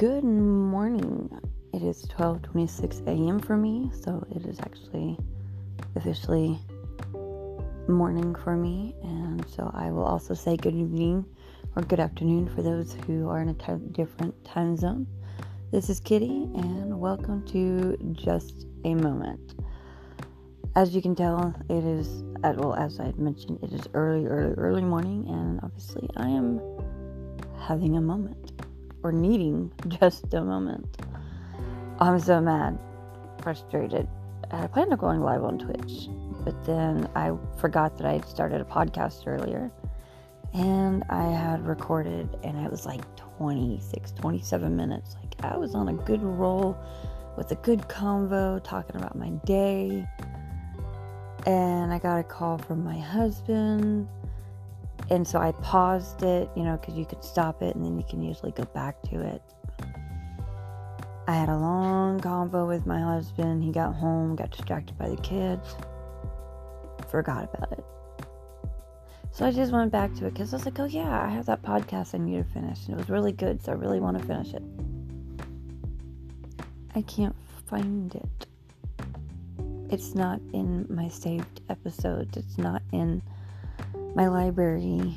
Good morning. It is 12:26 a.m. for me, so it is actually officially morning for me, and so I will also say good evening or good afternoon for those who are in a t- different time zone. This is Kitty, and welcome to Just a Moment. As you can tell, it is, uh, well, as I mentioned, it is early, early, early morning, and obviously I am having a moment or needing just a moment. I'm so mad, frustrated. I planned on going live on Twitch, but then I forgot that I had started a podcast earlier and I had recorded, and it was like 26, 27 minutes. Like I was on a good roll with a good convo talking about my day. And I got a call from my husband and so I paused it, you know, because you could stop it and then you can usually go back to it. I had a long convo with my husband. He got home, got distracted by the kids, forgot about it. So I just went back to it because I was like, oh yeah, I have that podcast I need to finish. And it was really good, so I really want to finish it. I can't find it. It's not in my saved episodes. It's not in my library.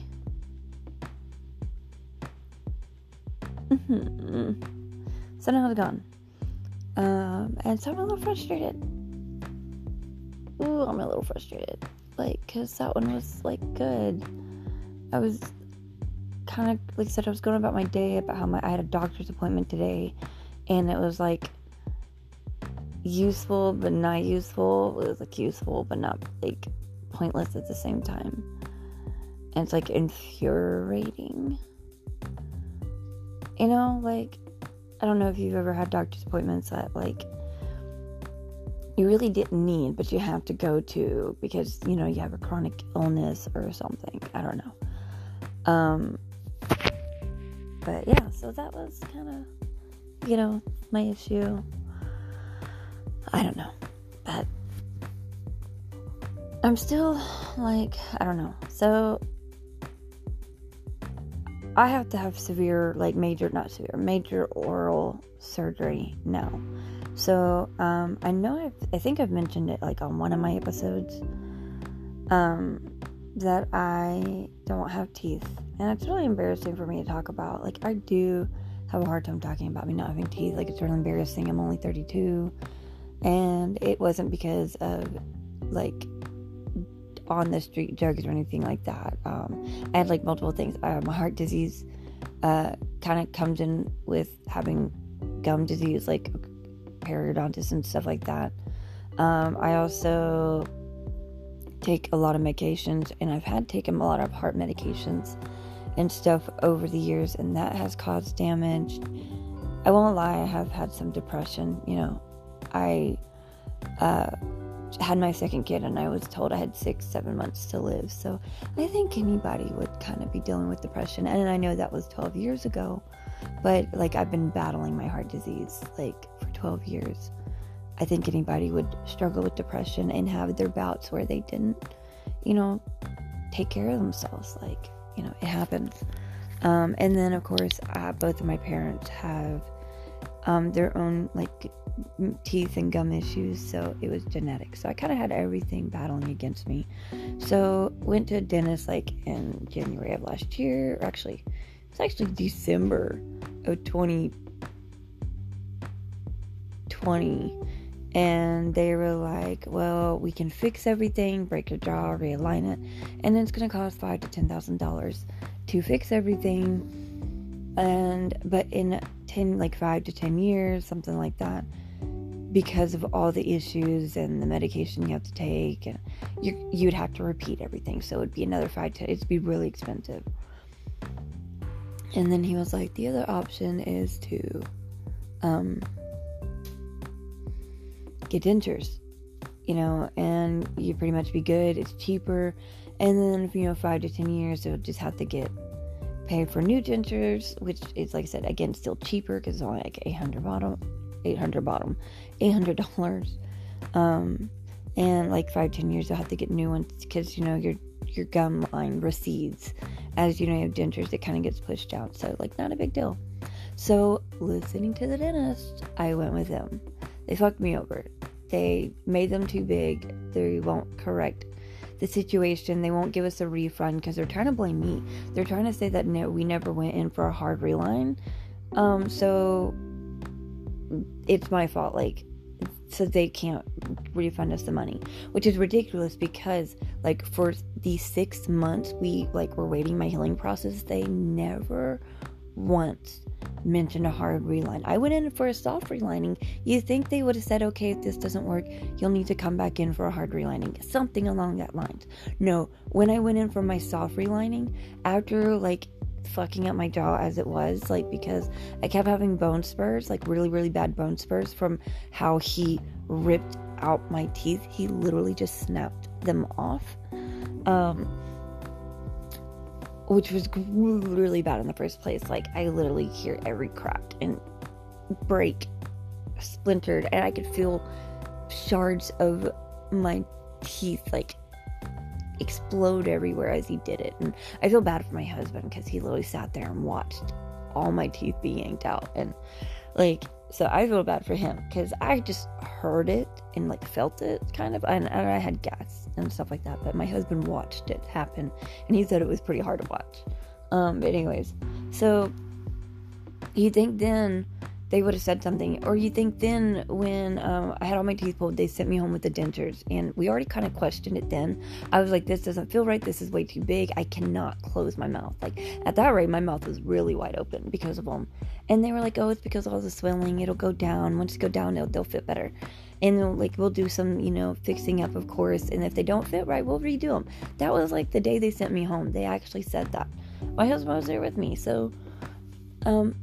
Mm-hmm. so now it's gone. Um, and so I'm a little frustrated. Ooh, I'm a little frustrated. Like, because that one was, like, good. I was kind of, like said, I was going about my day, about how my, I had a doctor's appointment today, and it was, like, useful but not useful. It was, like, useful but not, like, pointless at the same time and it's like infuriating. You know, like I don't know if you've ever had doctor's appointments that like you really didn't need, but you have to go to because you know you have a chronic illness or something. I don't know. Um, but yeah, so that was kind of you know my issue. I don't know, but I'm still like I don't know. So I have to have severe, like major, not severe, major oral surgery now. So um, I know I've, I think I've mentioned it like on one of my episodes um, that I don't have teeth, and it's really embarrassing for me to talk about. Like I do have a hard time talking about me not having teeth. Like it's really embarrassing. I'm only 32, and it wasn't because of like on the street drugs or anything like that. Um, I had like multiple things. My heart disease uh, kind of comes in with having gum disease, like periodontitis and stuff like that. Um, I also take a lot of medications, and I've had taken a lot of heart medications and stuff over the years, and that has caused damage. I won't lie, I have had some depression. You know, I uh, had my second kid and I was told I had six, seven months to live. So I think anybody would kind of be dealing with depression. And I know that was 12 years ago, but like I've been battling my heart disease like for 12 years. I think anybody would struggle with depression and have their bouts where they didn't, you know, take care of themselves. Like, you know, it happens. Um, and then, of course, uh, both of my parents have um, their own like teeth and gum issues, so it was genetic. So I kind of had everything battling against me. So went to a dentist like in January of last year. Or actually, it's actually December of 2020. And they were like, well, we can fix everything, break your jaw, realign it, and then it's gonna cost five to ten thousand dollars to fix everything. And but in 10 like 5 to 10 years something like that because of all the issues and the medication you have to take and you you'd have to repeat everything. So it'd be another 5 to it'd be really expensive. And then he was like the other option is to um get dentures you know and you pretty much be good. It's cheaper. And then you know 5 to 10 years you'll just have to get pay for new dentures, which is like I said again still cheaper because it's only like 800 bottom, 800 bottom, 800 dollars. Um, and like five ten years you'll have to get new ones because you know your your gum line recedes as you know you have dentures it kind of gets pushed out so like not a big deal So, listening to the dentist, I went with them. They fucked me over. They made them too big. They won't correct the situation. They won't give us a refund because they're trying to blame me. They're trying to say that no, we never went in for a hard reline. Um, so it's my fault. Like, so they can't refund us the money, which is ridiculous because, like, for these six months we like were waiting my healing process, they never once mentioned a hard reline. I went in for a soft relining. You think they would have said, okay, if this doesn't work, you'll need to come back in for a hard relining. Something along that lines. No, when I went in for my soft relining, after like fucking up my jaw as it was, like because I kept having bone spurs, like really, really bad bone spurs from how he ripped out my teeth. He literally just snapped them off. Um, which was really bad in the first place. Like I literally hear every crack and break, splintered, and I could feel shards of my teeth like explode everywhere as he did it. And I feel bad for my husband because he literally sat there and watched all my teeth being yanked out. And like, so I feel bad for him because I just heard it and like felt it kind of. And, and I had gas and stuff like that. But my husband watched it happen and he said it was pretty hard to watch. Um, but, anyways, so you think then they would have said something. Or you think then when um, I had all my teeth pulled, they sent me home with the dentures, and we already kind of questioned it then. I was like, this doesn't feel right. This is way too big. I cannot close my mouth. Like at that rate, my mouth was really wide open because of them. And they were like, oh, it's because all the swelling. It'll go down. Once it go down, they'll, they'll fit better. And like we'll do some, you know, fixing up, of course. And if they don't fit right, we'll redo them. That was like the day they sent me home. They actually said that. My husband was there with me, so um,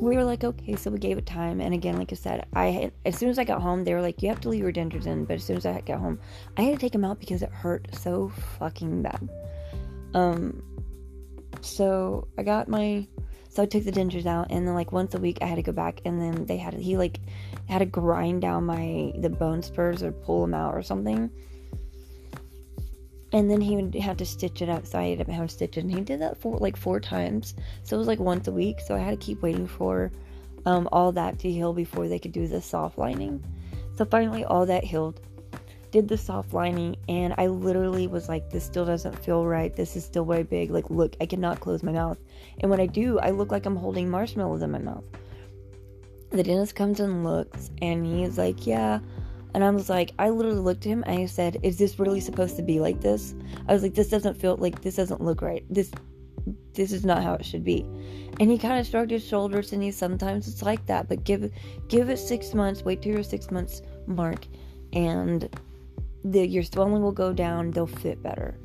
we were like, okay, so we gave it time. And again, like I said, I had, as soon as I got home, they were like, you have to leave your dentures in. But as soon as I got home, I had to take them out because it hurt so fucking bad. Um, so I got my, so I took the dentures out, and then like once a week I had to go back, and then they had he like had to grind down my the bone spurs or pull them out or something. And then he would have to stitch it up so i to have to stitch it and he did that for like four times. So it was like once a week so i had to keep waiting for um, all that to heal before they could do the soft lining. So finally all that healed did the soft lining and i literally was like this still doesn't feel right this is still way big like look i cannot close my mouth and when i do i look like i'm holding marshmallows in my mouth the dentist comes and looks and he's like yeah and I was like, I literally looked at him and I said, Is this really supposed to be like this? I was like, This doesn't feel like this doesn't look right. This this is not how it should be. And he kind of shrugged his shoulders and he sometimes it's like that, but give give it six months, wait till your six months mark, and the your swelling will go down, they'll fit better.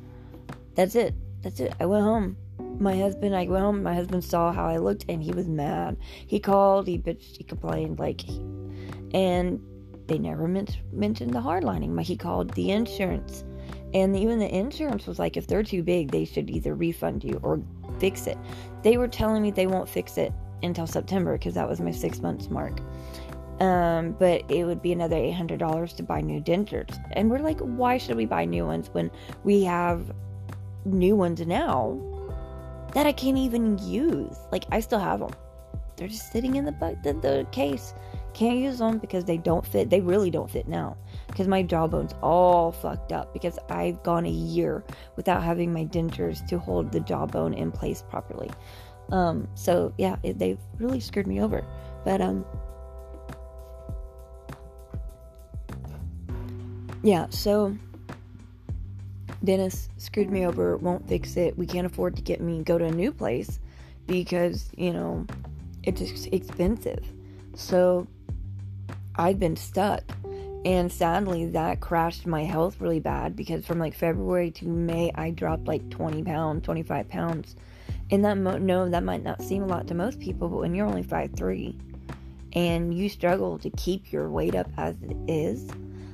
That's it. That's it. I went home. My husband, I went home. My husband saw how I looked, and he was mad. He called. He bitched. He complained. Like, and they never mentioned the hard lining. He called the insurance. And even the insurance was like, if they're too big, they should either refund you or fix it. They were telling me they won't fix it until September because that was my six months mark. Um, but it would be another $800 to buy new dentures. And we're like, why should we buy new ones when we have new ones now that I can't even use? Like, I still have them. They're just sitting in the, the, the case. Can't use them because they don't fit. They really don't fit now because my jawbone's all fucked up because I've gone a year without having my dentures to hold the jawbone in place properly. Um, so yeah, it, they really screwed me over. But um, yeah. So Dennis screwed me over. Won't fix it. We can't afford to get me go to a new place because you know it's expensive. So I've been stuck. And sadly, that crashed my health really bad because from like February to May, I dropped like 20 pounds, 25 pounds. And that, mo- no, that might not seem a lot to most people, but when you're only 5'3 and you struggle to keep your weight up as it is,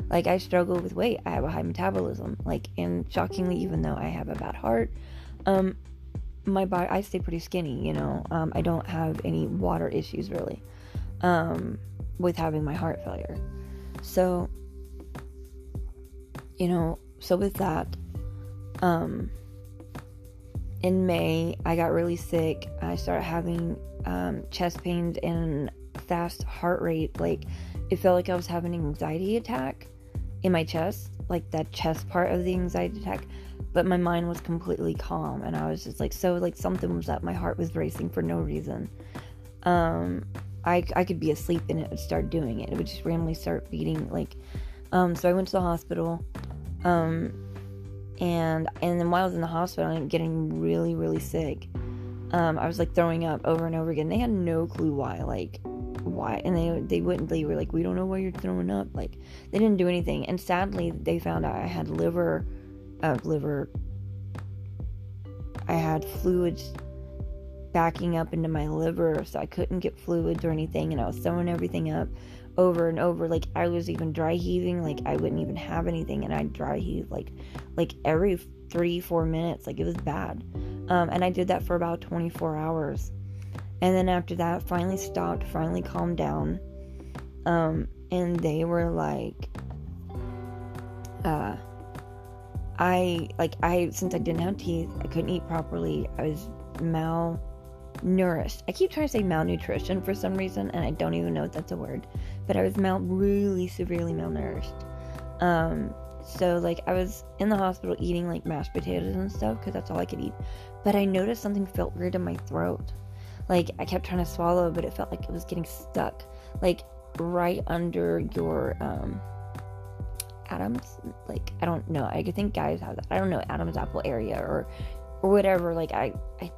like I struggle with weight. I have a high metabolism. Like, and shockingly, even though I have a bad heart, um, my body, I stay pretty skinny, you know. Um, I don't have any water issues really. Um, with having my heart failure. So, you know, so with that, um, in May, I got really sick. I started having um, chest pains and fast heart rate. Like, it felt like I was having an anxiety attack in my chest, like that chest part of the anxiety attack. But my mind was completely calm, and I was just like, so like something was up. My heart was racing for no reason. Um, I I could be asleep and it would start doing it. It would just randomly start beating. Like, um, so I went to the hospital. Um, and and then while I was in the hospital, I'm getting really really sick. Um, I was like throwing up over and over again. They had no clue why, like why, and they they wouldn't. They were like, we don't know why you're throwing up. Like they didn't do anything. And sadly, they found out I had liver, uh, liver. I had fluids backing up into my liver, so I couldn't get fluids or anything, and I was throwing everything up over and over. Like I was even dry heaving, like I wouldn't even have anything, and I'd dry heave like like every three four minutes. Like it was bad, um, and I did that for about 24 hours, and then after that, finally stopped, finally calmed down, um, and they were like, uh. I like I since I didn't have teeth, I couldn't eat properly. I was malnourished. I keep trying to say malnutrition for some reason, and I don't even know if that's a word. But I was mal really severely malnourished. Um, so like I was in the hospital eating like mashed potatoes and stuff because that's all I could eat. But I noticed something felt weird in my throat. Like I kept trying to swallow, but it felt like it was getting stuck, like right under your um Adam's. Like I don't know. I think guys have that. I don't know Adam's apple area or or whatever. Like I I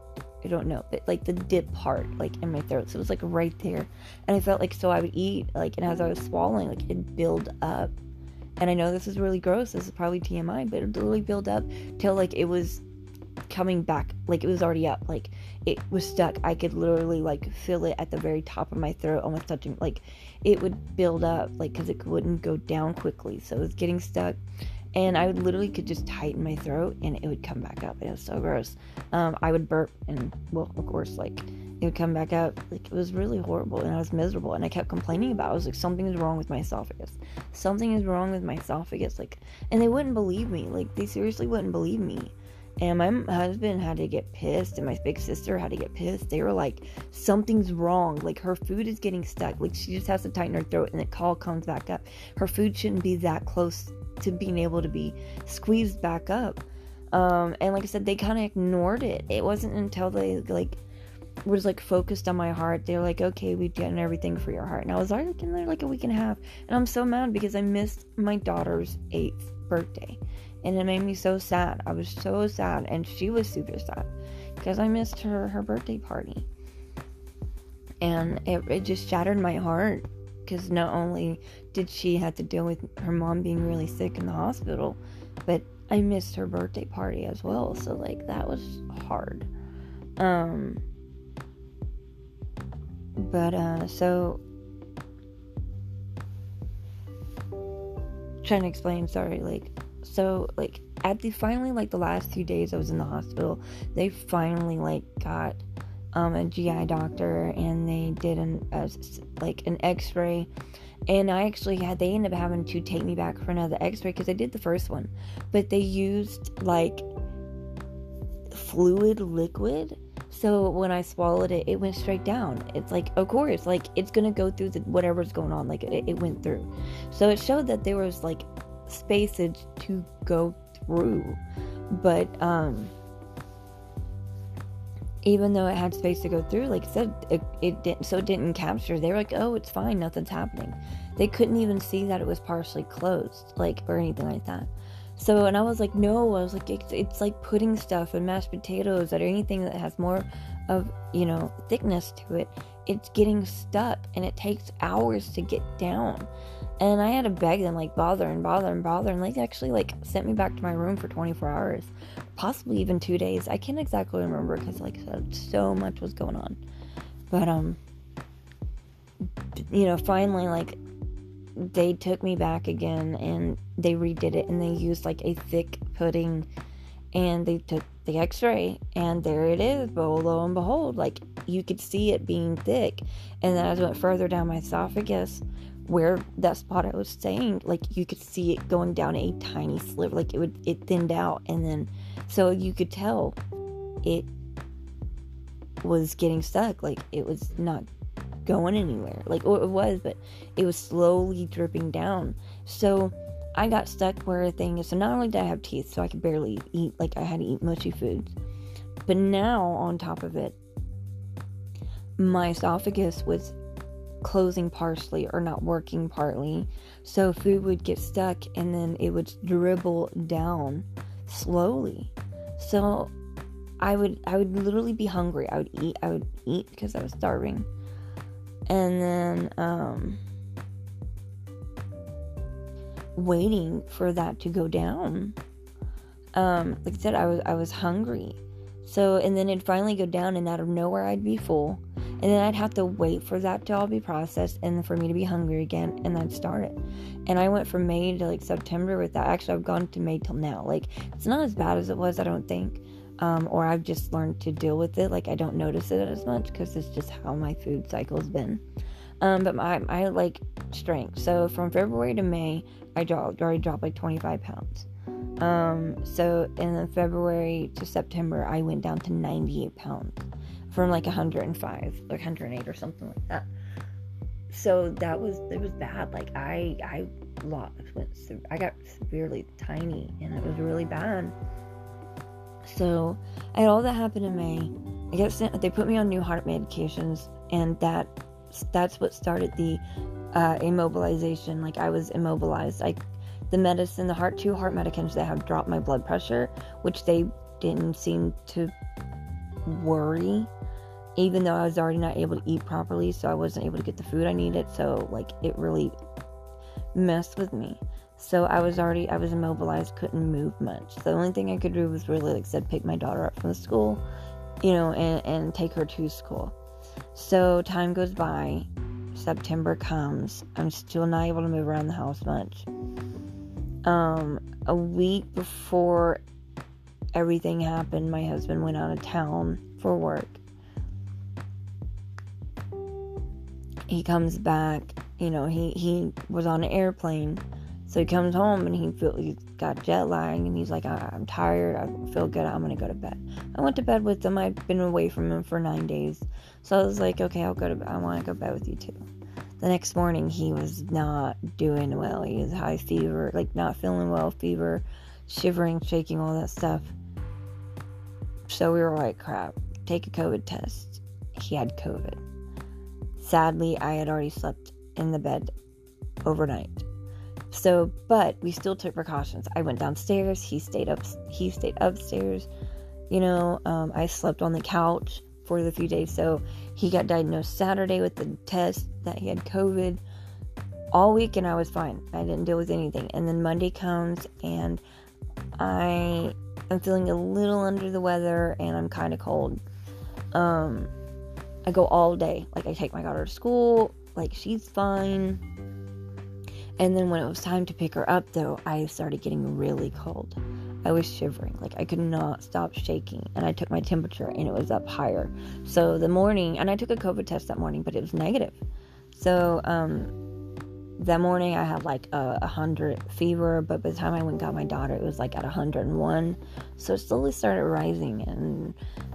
I don't know, but like the dip part, like in my throat. So it was like right there. And I felt like so I would eat, like, and as I was swallowing, like it'd build up. And I know this is really gross. This is probably TMI, but it'd literally build up till like it was coming back. Like it was already up. Like it was stuck. I could literally like feel it at the very top of my throat, almost touching. Like it would build up, like, because it wouldn't go down quickly. So it was getting stuck and I would literally could just tighten my throat and it would come back up. It was so gross. Um, I would burp and well, of course, like it would come back up. Like it was really horrible and I was miserable and I kept complaining about. it. I was like, something is wrong with my esophagus. Something is wrong with my esophagus. Like, and they wouldn't believe me. Like they seriously wouldn't believe me. And my husband had to get pissed, and my big sister had to get pissed. They were like, something's wrong. Like, her food is getting stuck. Like, she just has to tighten her throat, and the call comes back up. Her food shouldn't be that close to being able to be squeezed back up. Um, and like I said, they kind of ignored it. It wasn't until they like was like focused on my heart. They were like, "Okay, we've done everything for your heart." And I was like in there like a week and a half, and I'm so mad because I missed my daughter's eighth birthday, and it made me so sad. I was so sad, and she was super sad because I missed her her birthday party, and it, it just shattered my heart because not only did she have to deal with her mom being really sick in the hospital, but I missed her birthday party as well. So like that was hard. Um but uh so trying to explain, sorry, like so like at the finally like the last few days I was in the hospital, they finally like got um, a GI doctor and they did an a, like an X-ray, and I actually had they ended up having to take me back for another X-ray because I did the first one, but they used like fluid liquid. So when I swallowed it, it went straight down. It's like, of course, like it's gonna go through the whatever's going on. Like it, it went through. So it showed that there was like spacage to go through, but um even though it had space to go through, like I said, it, it didn't, so it didn't capture. They were like, oh, it's fine, nothing's happening. They couldn't even see that it was partially closed, like, or anything like that. So, and I was like, no, I was like, it's, it's like pudding stuff and mashed potatoes or anything that has more of, you know, thickness to it. It's getting stuck and it takes hours to get down. And I had to beg them, like, bother and bother and bother. And, like, actually, like, sent me back to my room for 24 hours possibly even two days. I can't exactly remember because, like so much was going on. But um, you know, finally, like they took me back again and they redid it and they used like a thick pudding and they took the x-ray and there it is but lo and behold like you could see it being thick and then I went further down my esophagus where that spot I was saying like you could see it going down a tiny sliver like it would it thinned out and then so you could tell it was getting stuck. Like it was not going anywhere. Like it was, but it was slowly dripping down. So I got stuck where a thing is. So not only did I have teeth, so I could barely eat. Like I had to eat mushy foods. But now on top of it, my esophagus was closing partially or not working partly. So food would get stuck and then it would dribble down slowly. So I would I would literally be hungry. I would eat I would eat because I was starving. And then um waiting for that to go down. Um like I said I was I was hungry. So and then it'd finally go down and out of nowhere I'd be full. And then I'd have to wait for that to all be processed and for me to be hungry again and I'd start it. And I went from May to like September with that. Actually I've gone to May till now. Like it's not as bad as it was, I don't think um, or I've just learned to deal with it. Like I don't notice it as much because it's just how my food cycle's been. Um, but my I like strength. So from February to May, I dropped already dropped like 25 pounds. Um, so in February to September, I went down to 98 pounds from like 105, like 108 or something like that. So that was it was bad. Like I I lost went I got severely tiny and it was really bad. So I had all that happen in May. I got sent. They put me on new heart medications, and that that's what started the uh, immobilization. Like I was immobilized. Like the medicine, the heart two heart medications that have dropped my blood pressure, which they didn't seem to worry. Even though I was already not able to eat properly, so I wasn't able to get the food I needed. So like it really messed with me. So I was already I was immobilized, couldn't move much. So the only thing I could do was really like said, pick my daughter up from school, you know, and, and take her to school. So time goes by, September comes, I'm still not able to move around the house much. Um, a week before everything happened, my husband went out of town for work. He comes back, you know, he, he was on an airplane so he comes home and he feel he's got jet lag and he's like, I'm tired. I feel good. I'm gonna go to bed. I went to bed with him. I've been away from him for nine days, so I was like, okay, I'll go to. bed. I want to go to bed with you too. The next morning, he was not doing well. He was high fever, like not feeling well, fever, shivering, shaking, all that stuff. So we were like, crap, take a COVID test. He had COVID. Sadly, I had already slept in the bed overnight. So, but we still took precautions. I went downstairs. He stayed up. He stayed upstairs. You know, um, I slept on the couch for the few days. So he got diagnosed Saturday with the test that he had COVID. All week, and I was fine. I didn't deal with anything. And then Monday comes, and I am feeling a little under the weather, and I'm kind of cold. Um, I go all day. Like I take my daughter to school. Like she's fine and then when it was time to pick her up, though, I started getting really cold. I was shivering, like I could not stop shaking, and I took my temperature and it was up higher. So the morning, and I took a COVID test that morning, but it was negative. So um, that morning I had like a, a hundred fever, but by the time I went got my daughter, it was like at 101. So it slowly started rising, and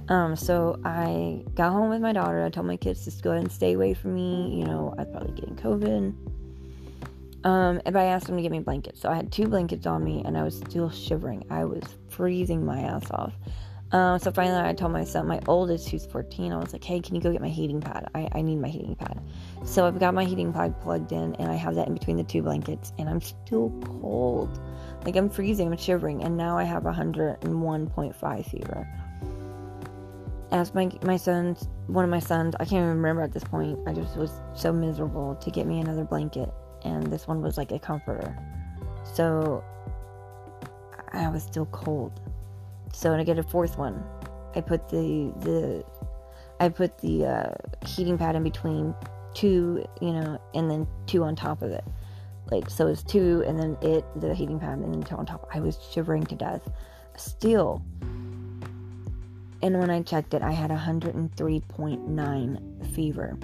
um, so I got home with my daughter. I told my kids to go ahead and stay away from me. You know, I'd probably getting COVID. Um, and I asked them to get me blankets. So I had two blankets on me and I was still shivering. I was freezing my ass off. Um, so finally, I told my son, my oldest, who's 14, I was like, hey, can you go get my heating pad? I, I need my heating pad. So I've got my heating pad plugged in and I have that in between the two blankets and I'm still cold. Like I'm freezing, I'm shivering, and now I have 101.5 fever. Asked my my son's one of my sons, I can't even remember at this point. I just was so miserable to get me another blanket and this one was like a comforter. So I was still cold. So when I get a fourth one, I put the the I put the uh, heating pad in between two, you know, and then two on top of it. Like so, it's two, and then it the heating pad, and then two on top. I was shivering to death. Still, and when I checked it, I had 103.9 fever.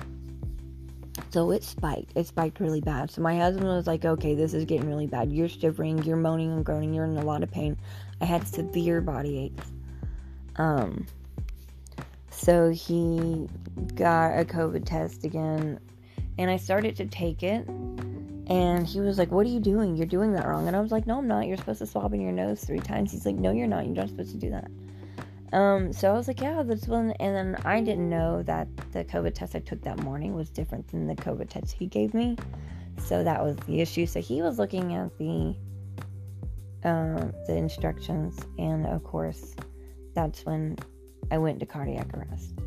So it spiked. It spiked really bad. So my husband was like, okay, this is getting really bad. You're shivering, you're moaning and groaning, you're in a lot of pain. I had severe body aches. Um, so he got a COVID test again, and I started to take it. And he was like, What are you doing? You're doing that wrong. And I was like, No, I'm not. You're supposed to swab in your nose three times. He's like, No, you're not. You're not supposed to do that. Um, so I was like, Yeah, this one. And then I didn't know that the COVID test I took that morning was different than the COVID test he gave me. So that was the issue. So he was looking at the uh, the instructions, and of course, that's when I went to cardiac arrest.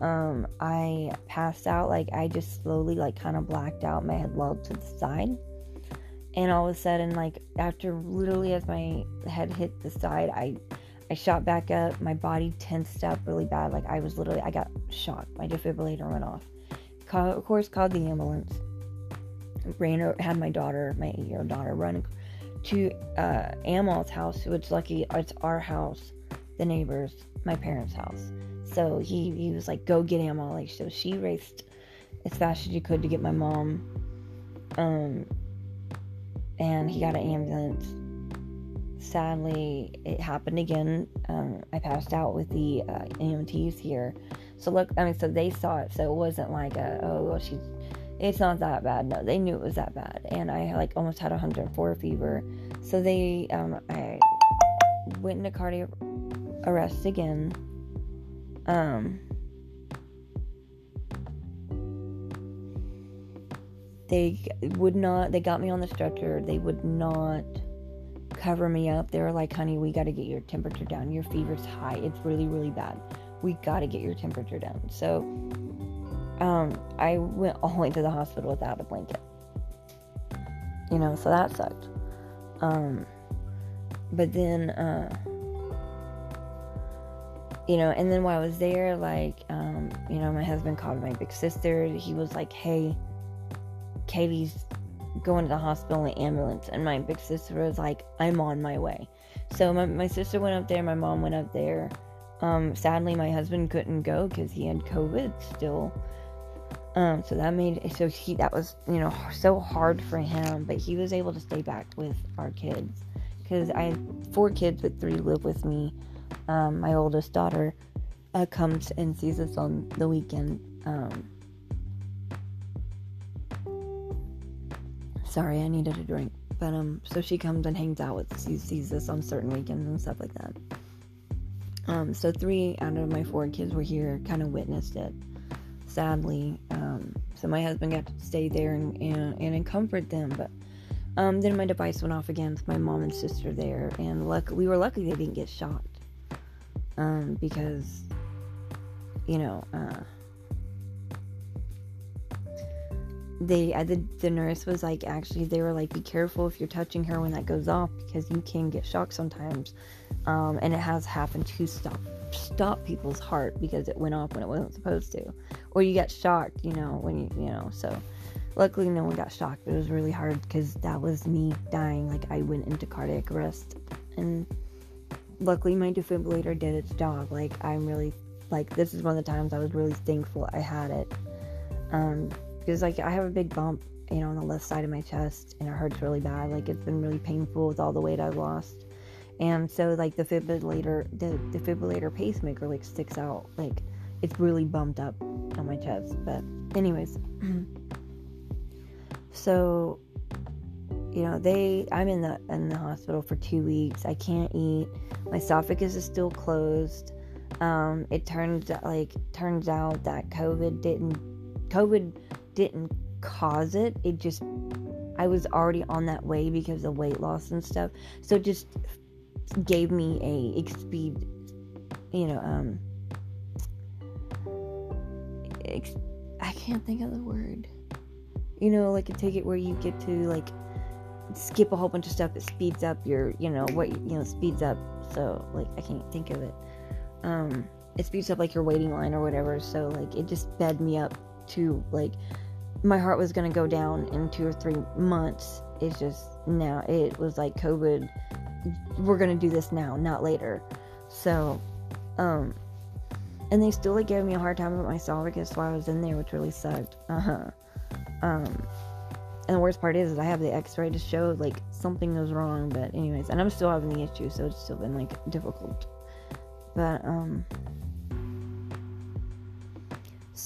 Um, I passed out, like I just slowly, like kind of blacked out. My head lolled to the side, and all of a sudden, like after literally as my head hit the side, I I shot back up. My body tensed up really bad. Like I was literally, I got shocked. My defibrillator went off. Call, of course, called the ambulance. Ran, had my daughter, my eight-year-old daughter, run to uh, Amal's house, which lucky it's our house, the neighbors, my parents' house. So he he was like, "Go get Amal!" Like so, she raced as fast as she could to get my mom. Um, and he got an ambulance. Sadly, it happened again. Um, I passed out with the uh, EMTs here. So look, I mean, so they saw it. So it wasn't like a, oh, well, she's it's not that bad. No, they knew it was that bad, and I like almost had 104 fever. So they, um, I went into cardiac arrest again. Um, they would not. They got me on the stretcher. They would not cover me up. They were like, "Honey, we got to get your temperature down. Your fever's high. It's really, really bad. We got to get your temperature down." So um, I went all the way to the hospital without a blanket. You know, so that sucked. Um, but then, uh, you know, and then while I was there, like, um, you know, my husband called my big sister. He was like, hey, Katie's going to the hospital in the ambulance. And my big sister was like, I'm on my way. So my, my sister went up there, my mom went up there. Um, sadly, my husband couldn't go because he had COVID still. Um, so that made so he that was you know so hard for him, but he was able to stay back with our kids because I have four kids, but three live with me. Um, my oldest daughter uh, comes and sees us on the weekend. Um, sorry, I needed a drink, but um, so she comes and hangs out with us. She sees us on certain weekends and stuff like that. Um, so three out of my four kids were here, kind of witnessed it sadly. Um, so my husband got to stay there and, and, and comfort them. But um, then my device went off again with my mom and sister there. And luck, we were lucky they didn't get shocked. Um, because, you know, uh, they uh, the, the nurse was like actually they were like be careful if you're touching her when that goes off because you can get shocked sometimes um, and it has happened to stop stop people's heart because it went off when it wasn't supposed to. Or you get shocked you know when you you know so luckily no one got shocked. It was really hard because that was me dying like i went into cardiac arrest. And luckily my defibrillator did its job. Like i'm really like this is one of the times i was really thankful i had it. Um because like i have a big bump you know on the left side of my chest and it hurts really bad. Like it's been really painful with all the weight i've lost and so like the defibrillator the defibrillator pacemaker like sticks out like it's really bumped up on my chest. But anyways so you know they i'm in the in the hospital for two weeks. I can't eat. My esophagus is still closed. Um, it turns like turns out that covid didn't covid didn't cause it. It just i was already on that way because of weight loss and stuff. So just gave me a speed, you know, um, ex- I can't think of the word. You know, like a ticket where you get to like skip a whole bunch of stuff. It speeds up your, you know, what you know speeds up. So like I can't think of it. Um, it speeds up like your waiting line or whatever. So like it just sped me up to like my heart was gonna go down in two or three months. It's just now it was like COVID we're gonna do this now, not later. So, um, and they still like gave me a hard time about my esophagus while I was in there, which really sucked. Uh huh. Um, and the worst part is, is I have the X-ray to show like something was wrong. But anyways, and I'm still having the issue, so it's still been like difficult. But um,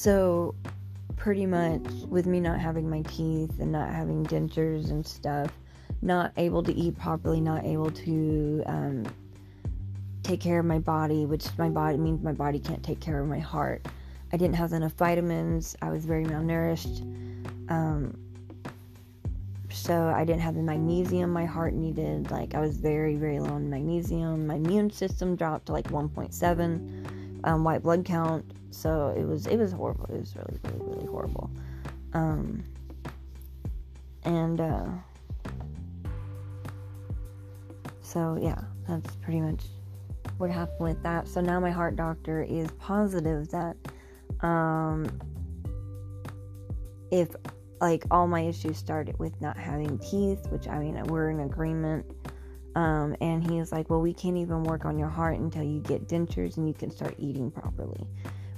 So, pretty much with me not having my teeth and not having dentures and stuff, not able to eat properly, not able to um, take care of my body, which my body means my body can't take care of my heart. I didn't have enough vitamins. I was very malnourished. Um, so I didn't have the magnesium my heart needed. Like I was very, very low in magnesium. My immune system dropped to like 1.7 um, white blood count. So it was it was horrible. It was really, really, really horrible. Um, and uh, so yeah, that's pretty much what happened with that. So now my heart doctor is positive that um, if like all my issues started with not having teeth, which I mean we're in agreement. Um, and he was like, "Well, we can't even work on your heart until you get dentures and you can start eating properly,"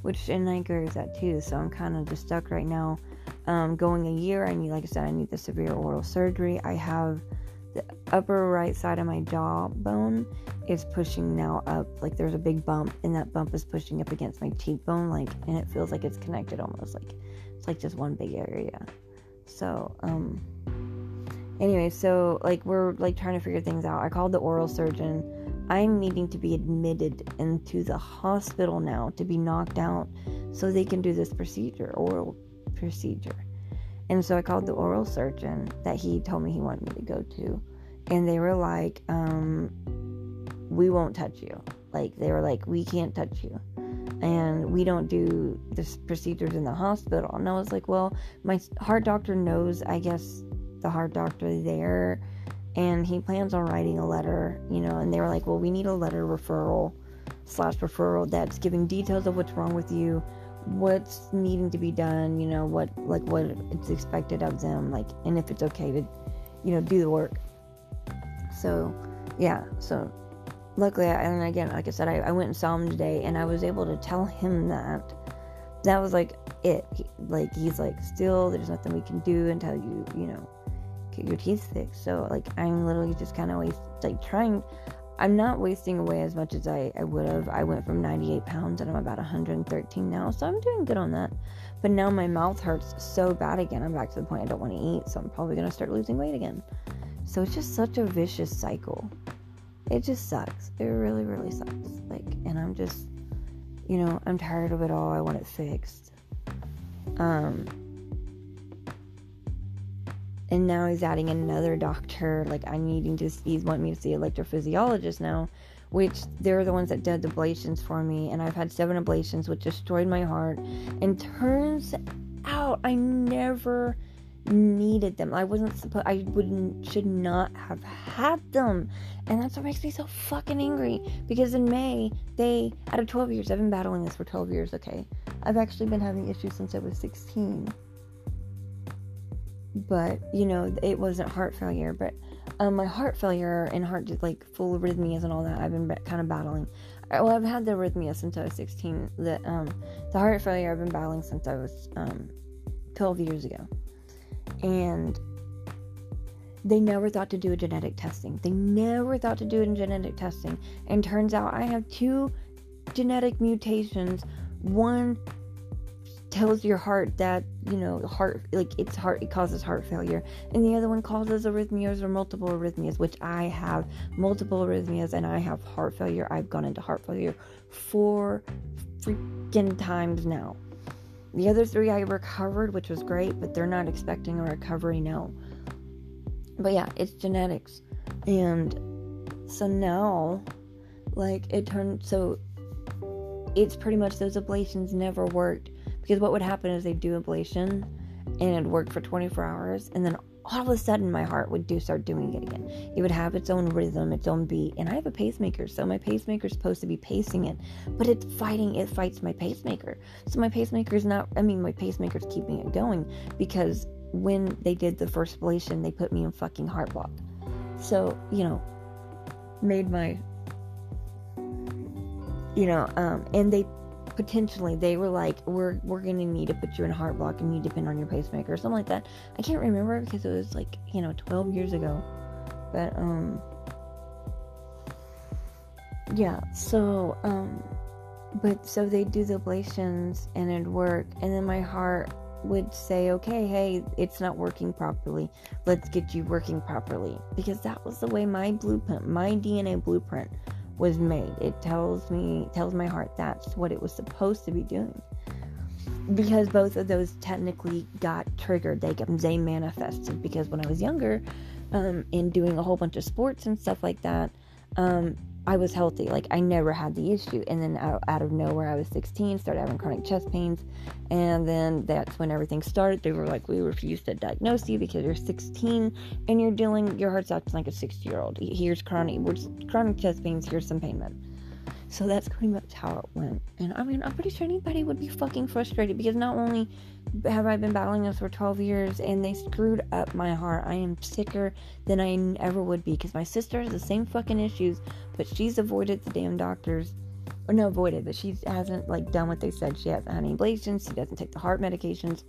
which and I agree with that too. So I'm kind of just stuck right now. Um, going a year, I need, like I said, I need the severe oral surgery. I have the upper right side of my jawbone is pushing now up like there's a big bump and that bump is pushing up against my cheekbone like and it feels like it's connected almost like it's like just one big area. So um anyway so like we're like trying to figure things out. I called the oral surgeon. I'm needing to be admitted into the hospital now to be knocked out so they can do this procedure oral procedure and so I called the oral surgeon that he told me he wanted me to go to. And they were like, um, we won't touch you. Like, they were like, we can't touch you. And we don't do this procedures in the hospital. And I was like, well, my heart doctor knows, I guess, the heart doctor there. And he plans on writing a letter, you know. And they were like, well, we need a letter referral slash referral that's giving details of what's wrong with you what's needing to be done, you know, what like what it's expected of them, like and if it's okay to, you know, do the work. So yeah, so luckily I, and again, like I said, I, I went and saw him today and I was able to tell him that that was like it. He, like he's like, still there's nothing we can do until you, you know, get your teeth fixed. So like I'm literally just kind of like trying I'm not wasting away as much as I, I would have. I went from 98 pounds and I'm about 113 now, so I'm doing good on that. But now my mouth hurts so bad again. I'm back to the point I don't want to eat, so I'm probably going to start losing weight again. So it's just such a vicious cycle. It just sucks. It really, really sucks. Like, and I'm just, you know, I'm tired of it all. I want it fixed. Um, and now he's adding another doctor like i'm needing to he's wanting me to see electrophysiologist now which they're the ones that did the ablations for me and i've had seven ablations which destroyed my heart. And turns out i never needed them. I wasn't supposed i wouldn't should not have had them. And that's what makes me so fucking angry because in may they out of 12 years i've been battling this for 12 years okay? I've actually been having issues since i was 16 but you know it wasn't heart failure but um, my heart failure and heart like full arrhythmias and all that i've been kind of battling. Well i've had the arrhythmia since i was 16 the um the heart failure i've been battling since i was um 12 years ago. And they never thought to do a genetic testing. They never thought to do it in genetic testing. And turns out i have two genetic mutations one tells your heart that you know heart like it's heart it causes heart failure. And the other one causes arrhythmias or multiple arrhythmias which i have multiple arrhythmias and i have heart failure. I've gone into heart failure four freaking times now. The other three i recovered which was great but they're not expecting a recovery now. But yeah it's genetics. And so now like it turned so it's pretty much those ablations never worked because what would happen is they'd do ablation and it'd work for 24 hours, and then all of a sudden my heart would do start doing it again. It would have its own rhythm, its own beat, and I have a pacemaker, so my pacemaker is supposed to be pacing it, but it's fighting. It fights my pacemaker, so my pacemaker is not. I mean, my pacemaker's keeping it going because when they did the first ablation, they put me in fucking heart block. So you know, made my you know, um, and they potentially they were like, we're we're gonna need to put you in a heart block and you depend on your pacemaker or something like that. I can't remember because it was like you know 12 years ago, but um yeah. So um but so they do the ablations and it'd work, and then my heart would say, okay, hey, it's not working properly. Let's get you working properly. Because that was the way my blueprint, my DNA blueprint was made. It tells me, tells my heart that's what it was supposed to be doing. Because both of those technically got triggered, they they manifested. Because when I was younger, um, and doing a whole bunch of sports and stuff like that, um, I was healthy. Like I never had the issue. And then out, out, of nowhere, I was 16, started having chronic chest pains, and then that's when everything started. They were like, "We refuse to diagnose you because you're 16 and you're dealing. Your heart's acting like a 60 year old. Here's chronic, chronic chest pains. Here's some pain med." So that's pretty much how it went. And I mean, I'm pretty sure anybody would be fucking frustrated because not only have I been battling this for 12 years and they screwed up my heart, I am sicker than I ever would be because my sister has the same fucking issues, but she's avoided the damn doctors. Or no, avoided, but she hasn't like done what they said. She hasn't had any ablations. She doesn't take the heart medications.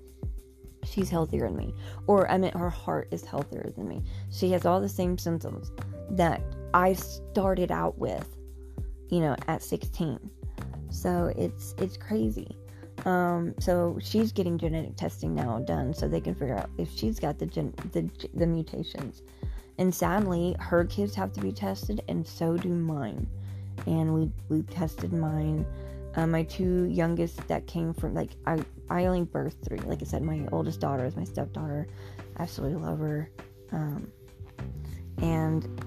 She's healthier than me. Or I meant her heart is healthier than me. She has all the same symptoms that I started out with you know, at 16. So it's it's crazy. Um, so she's getting genetic testing now done, so they can figure out if she's got the gen- the the mutations. And sadly, her kids have to be tested, and so do mine. And we we tested mine. Uh, my two youngest that came from like I I only birthed three. Like I said, my oldest daughter is my stepdaughter. I absolutely love her. Um, and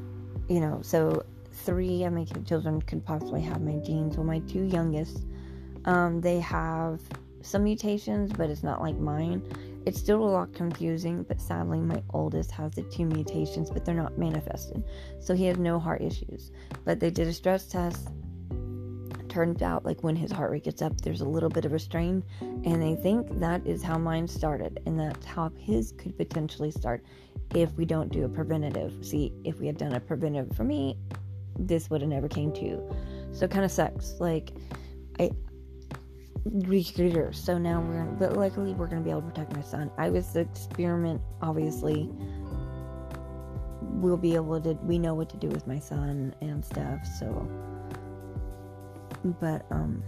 you know, so three of my children could possibly have my genes. Well, my two youngest, um, they have some mutations, but it's not like mine. It's still a lot confusing, but sadly, my oldest has the two mutations, but they're not manifested. So he has no heart issues. But they did a stress test. Turned out, like when his heart rate gets up, there's a little bit of a strain, and they think that is how mine started, and that's how his could potentially start if we don't do a preventative. See, if we had done a preventative for me, this would have never came to. So it kind of sucks. Like I. So now we're gonna, but luckily we're gonna be able to protect my son. I was the experiment, obviously. We'll be able to. We know what to do with my son and stuff. So, but um.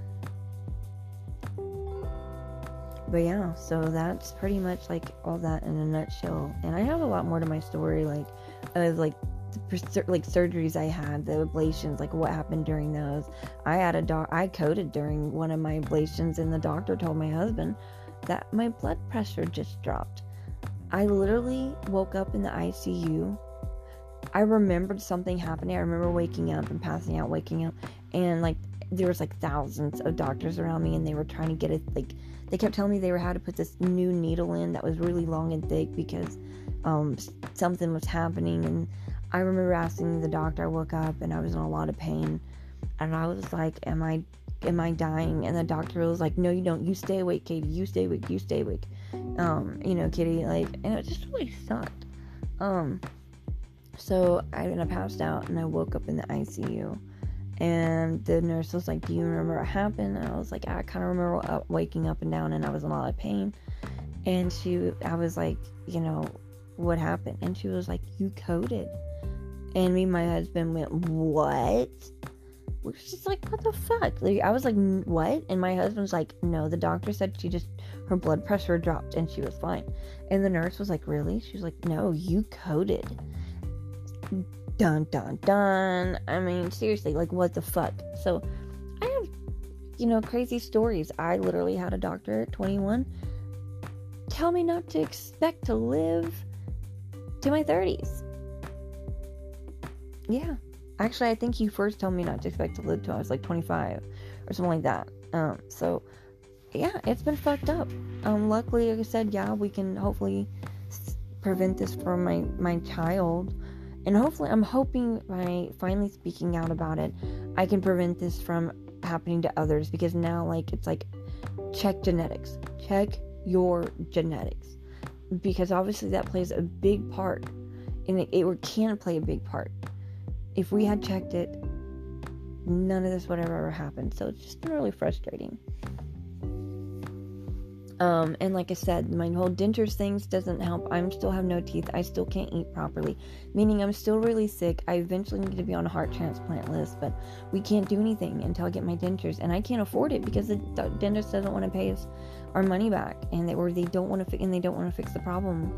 But yeah, so that's pretty much like all that in a nutshell. And I have a lot more to my story, like, of like like surgeries I had, the ablations, like what happened during those. I had a doc, I coded during one of my ablations, and the doctor told my husband that my blood pressure just dropped. I literally woke up in the ICU. I remembered something happening. I remember waking up and passing out, waking up, and like there was like thousands of doctors around me, and they were trying to get it. Like they kept telling me they were how to put this new needle in that was really long and thick because um, something was happening, and I remember asking the doctor. I woke up and I was in a lot of pain, and I was like, "Am I, am I dying?" And the doctor was like, "No, you don't. You stay awake, Katie. You stay awake. You stay awake." Um, you know, Kitty, like, and it just really sucked. Um, so I and I passed out and I woke up in the ICU, and the nurse was like, "Do you remember what happened?" And I was like, "I kind of remember waking up and down, and I was in a lot of pain." And she, I was like, "You know, what happened?" And she was like, "You coded." And me my husband went, What? We're just like, What the fuck? Like, I was like, What? And my husband's like, No, the doctor said she just, her blood pressure dropped and she was fine. And the nurse was like, Really? She was like, No, you coded. Dun dun dun. I mean, seriously, like, what the fuck? So, I have, you know, crazy stories. I literally had a doctor at 21 tell me not to expect to live to my 30s yeah. Actually, I think he first told me not to expect to live till I was like 25 or something like that. Um, so yeah, it's been fucked up. Um, luckily, like I said, yeah, we can hopefully prevent this from my my child, and hopefully, I'm hoping by finally speaking out about it, I can prevent this from happening to others. Because now, like, it's like check genetics, check your genetics, because obviously that plays a big part, and it, it can play a big part if we had checked it, none of this would have ever happened. So it's just been really frustrating. Um, and like I said, my whole dentures things doesn't help. I'm still have no teeth. I still can't eat properly, meaning I'm still really sick. I eventually need to be on a heart transplant list, but we can't do anything until I get my dentures, and I can't afford it because the dentist doesn't want to pay us our money back, and they or they don't want to fi- and they don't want to fix the problem.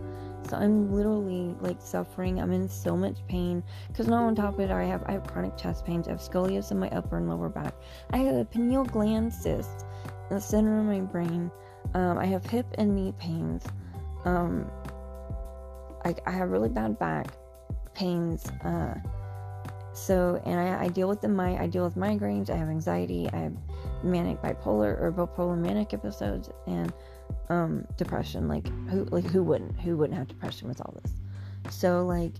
So I'm literally like suffering. I'm in so much pain because now on top of it, I have I have chronic chest pains. I have scoliosis in my upper and lower back. I have a pineal gland cyst in the center of my brain. Um, I have hip and knee pains. Um, I, I have really bad back pains. Uh, so, and I, I deal with the my I deal with migraines. I have anxiety. I have manic bipolar or bipolar manic episodes and um, depression. Like who like who wouldn't who wouldn't have depression with all this? So like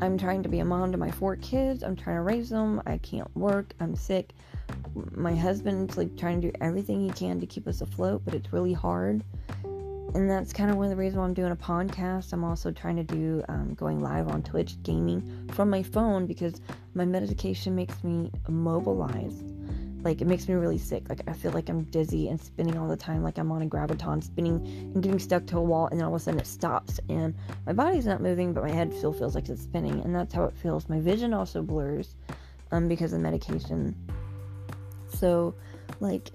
I'm trying to be a mom to my four kids. I'm trying to raise them. I can't work. I'm sick my husband's like trying to do everything he can to keep us afloat, but it's really hard. And that's kind of one of the reasons why I'm doing a podcast. I'm also trying to do um, going live on Twitch gaming from my phone because my medication makes me immobilized. Like it makes me really sick. Like I feel like I'm dizzy and spinning all the time, like I'm on a Gravitron, spinning and getting stuck to a wall, and then all of a sudden it stops, and my body's not moving, but my head still feels like it's spinning, and that's how it feels. My vision also blurs, um, because of medication so, like,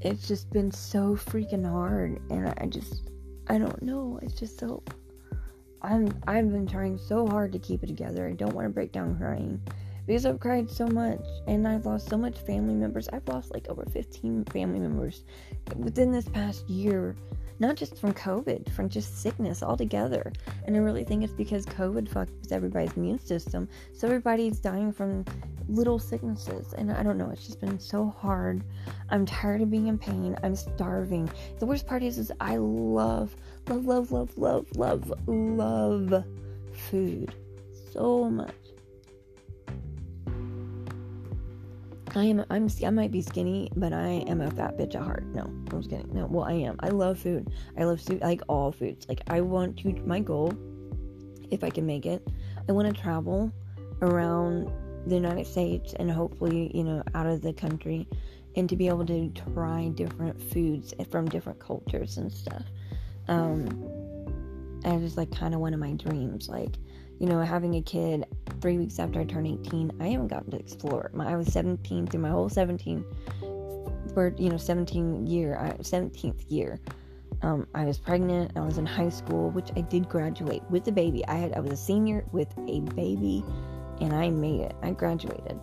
it's just been so freaking hard, and I just, I don't know. It's just so. I'm, I've been trying so hard to keep it together. I don't want to break down crying because I've cried so much and I've lost so much family members. I've lost like over 15 family members within this past year, not just from COVID, from just sickness altogether. And I really think it's because COVID fucked with everybody's immune system. So everybody's dying from little sicknesses. And I don't know, it's just been so hard. I'm tired of being in pain. I'm starving. The worst part is, is I love, love, love, love, love, love, love food so much. I am. I'm. I might be skinny, but I am a fat bitch at heart. No, I'm just kidding. No, well, I am. I love food. I love food. like all foods. Like I want to. My goal, if I can make it, I want to travel around the United States and hopefully, you know, out of the country and to be able to try different foods from different cultures and stuff. Um, and just like kind of one of my dreams. Like, you know, having a kid three weeks after I turned 18, I haven't gotten to explore. My, I was 17 through my whole 17, for you know, 17 year, 17th year. Um, I was pregnant. I was in high school, which I did graduate with a baby. I had I was a senior with a baby and I made it. I graduated.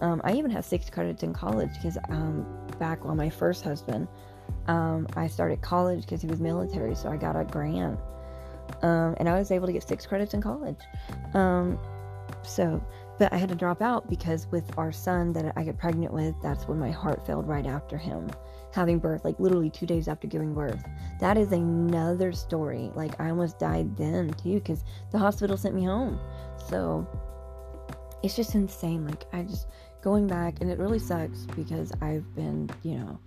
Um, I even have six credits in college because um, back on my first husband, um, I started college because he was military, so I got a grant, um, and I was able to get six credits in college. Um, so, but I had to drop out because with our son that I got pregnant with, that's when my heart failed right after him having birth, like literally two days after giving birth. That is another story. Like I almost died then too because the hospital sent me home. So it's just insane. Like I just going back, and it really sucks because I've been, you know,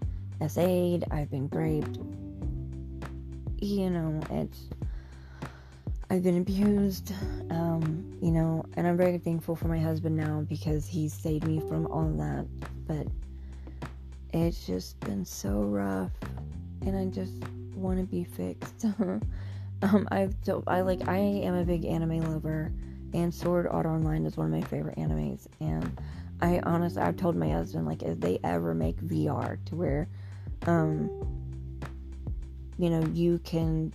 SA'd, I've been raped. You know, it's I've been abused, um, you know, and I'm very thankful for my husband now because he saved me from all that. But it's just been so rough, and I just want to be fixed. um, I've I like I am a big anime lover and Sword Art Online is one of my favorite animes. And I honestly, I've told my husband, like, if they ever make VR to where, um, you know, you can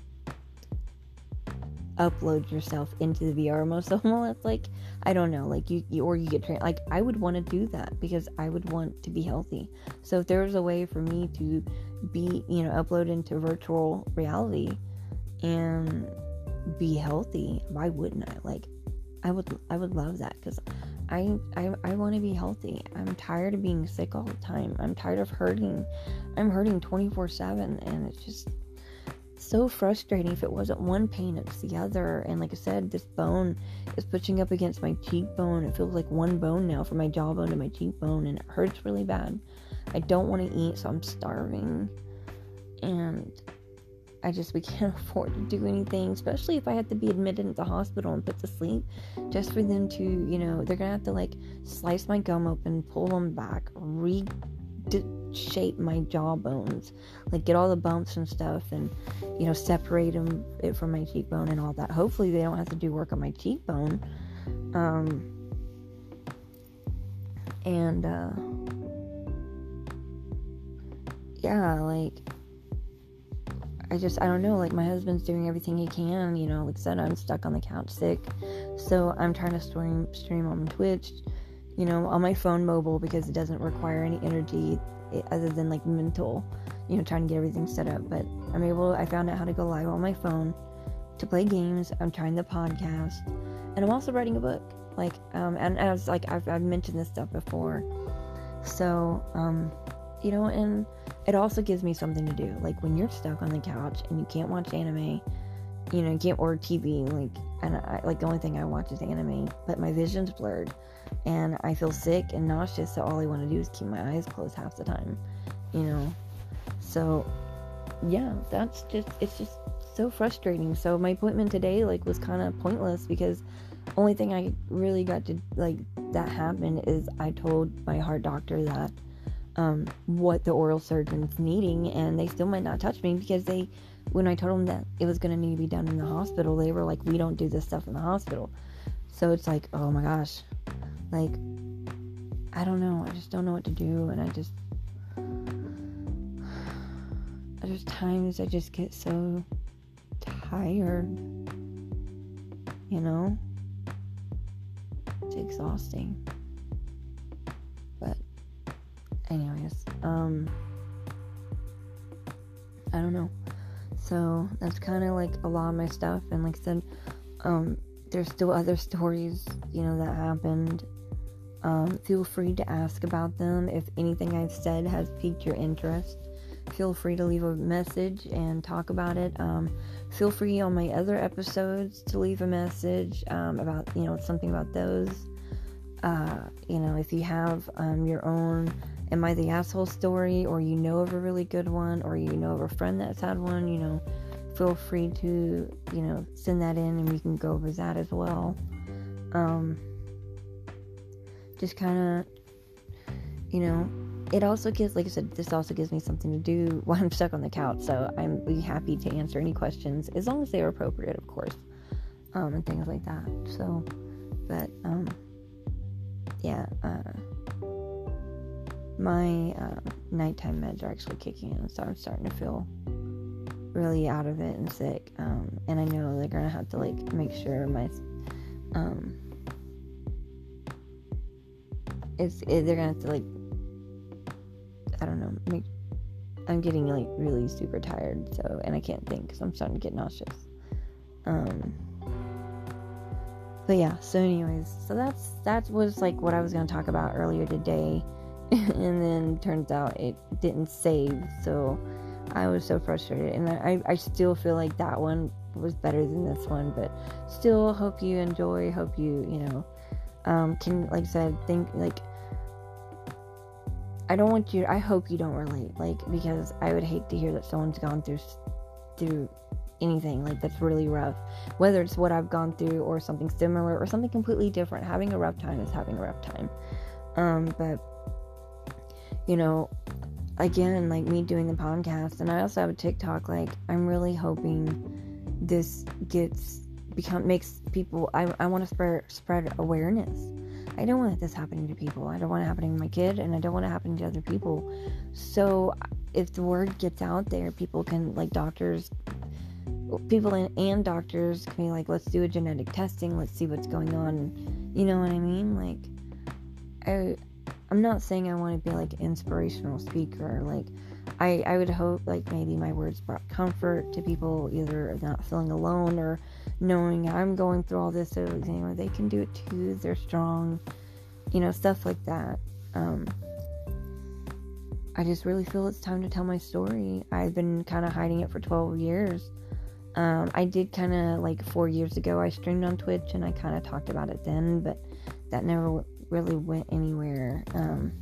upload yourself into the VR most of them, it's like, I don't know, like you, you or you get trained. Like, I would want to do that because I would want to be healthy. So if there was a way for me to be, you know, upload into virtual reality and be healthy, why wouldn't I? Like, I would I would love that because I I, I want to be healthy. I'm tired of being sick all the time. I'm tired of hurting. I'm hurting 24 7 and it's just so frustrating. If it wasn't one pain, it's the other. And like I said, this bone is pushing up against my cheekbone. It feels like one bone now from my jawbone to my cheekbone and it hurts really bad. I don't want to eat, so I'm starving. And I just we can't afford to do anything, especially if I had to be admitted into the hospital and put to sleep, just for them to, you know, they're gonna have to like slice my gum open, pull them back, re d- shape my jawbones, like get all the bumps and stuff, and you know separate them it from my cheekbone and all that. Hopefully, they don't have to do work on my cheekbone. Um, and uh, yeah, like I just I don't know. Like my husband's doing everything he can. You know, like I said, I'm stuck on the couch sick, so I'm trying to stream stream on Twitch. You know, on my phone mobile because it doesn't require any energy eh, other than like mental. You know, trying to get everything set up. But I'm able. I found out how to go live on my phone to play games. I'm trying the podcast, and I'm also writing a book. Like, um, and, was like, I've, I've mentioned this stuff before. So, um, you know, and it also gives me something to do. Like when you're stuck on the couch and you can't watch anime, you know, you can't or TV. Like, and I, like the only thing I watch is anime, but my vision's blurred, and I feel sick and nauseous. So all I want to do is keep my eyes closed half the time, you know. So, yeah, that's just it's just so frustrating. So my appointment today like was kind of pointless because only thing I really got to like that happened is I told my heart doctor that um, what the oral surgeon's needing, and they still might not touch me because they, when I told them that it was going to need to be done in the hospital, they were like, "We don't do this stuff in the hospital." So it's like, oh my gosh, like I don't know, I just don't know what to do, and I just there's times I just get so tired, you know It's exhausting. But anyways, um I don't know. So that's kind of like a lot of my stuff and like I said um there's still other stories, you know, that happened. Um, feel free to ask about them if anything I've said has piqued your interest feel free to leave a message and talk about it. Um, feel free on my other episodes to leave a message um, about, you know, something about those. Uh, you know, if you have um, your own Am I the Asshole story, or you know of a really good one, or you know of a friend that's had one, you know, feel free to, you know, send that in and we can go over that as well. Um, just kind of, you know, it also gives, like I said, this also gives me something to do while I'm stuck on the couch. So I'm be happy to answer any questions as long as they are appropriate, of course, um, and things like that. So, but um, yeah, uh, my uh, nighttime meds are actually kicking in, so I'm starting to feel really out of it and sick. Um, and I know they're gonna have to like make sure my um, it's it, they're gonna have to like I don't know, make I'm getting like really super tired, so and I can't think because I'm starting to get nauseous. Um, but yeah, so anyways, so that's that was like what I was gonna talk about earlier today, and then turns out it didn't save, so I was so frustrated, and I I still feel like that one was better than this one, but still hope you enjoy, hope you you know um, can like I said think like I don't want you. I hope you don't relate, like because I would hate to hear that someone's gone through through anything like that's really rough, whether it's what I've gone through or something similar or something completely different. Having a rough time is having a rough time. Um, but you know, again, like me doing the podcast, and I also have a TikTok. Like I'm really hoping this gets become makes people. I I want to spread spread awareness I don't want this happening to people. I don't want it happening to my kid, and I don't want it happening to other people. So, if the word gets out there, people can, like doctors, people and, and doctors can be like, let's do a genetic testing, let's see what's going on. You know what I mean? Like, I, I'm not saying I want to be like inspirational speaker. Like, I, I would hope like maybe my words brought comfort to people, either not feeling alone or knowing I'm going through all this, you know, they can do it too. They're strong, you know, stuff like that. Um, I just really feel it's time to tell my story. I've been kind of hiding it for 12 years. Um, I did kind of like four years ago, I streamed on Twitch and I kind of talked about it then, but that never really went anywhere. Um,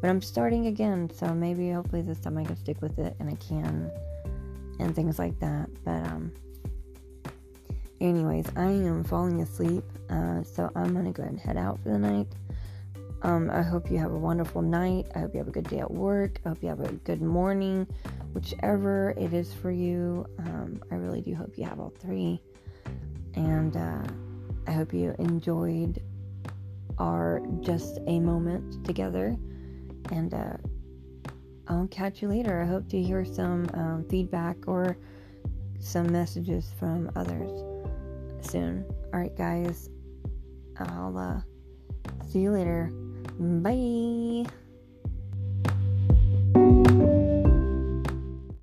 but I'm starting again, so maybe hopefully this time I can stick with it and I can, and things like that. But um, anyways, I am falling asleep, uh, so I'm gonna go ahead and head out for the night. Um, I hope you have a wonderful night. I hope you have a good day at work. I hope you have a good morning, whichever it is for you. Um, I really do hope you have all three. And uh, I hope you enjoyed our just a moment together. And uh, I'll catch you later. I hope to hear some um, feedback or some messages from others soon. All right, guys. I'll uh, see you later. Bye.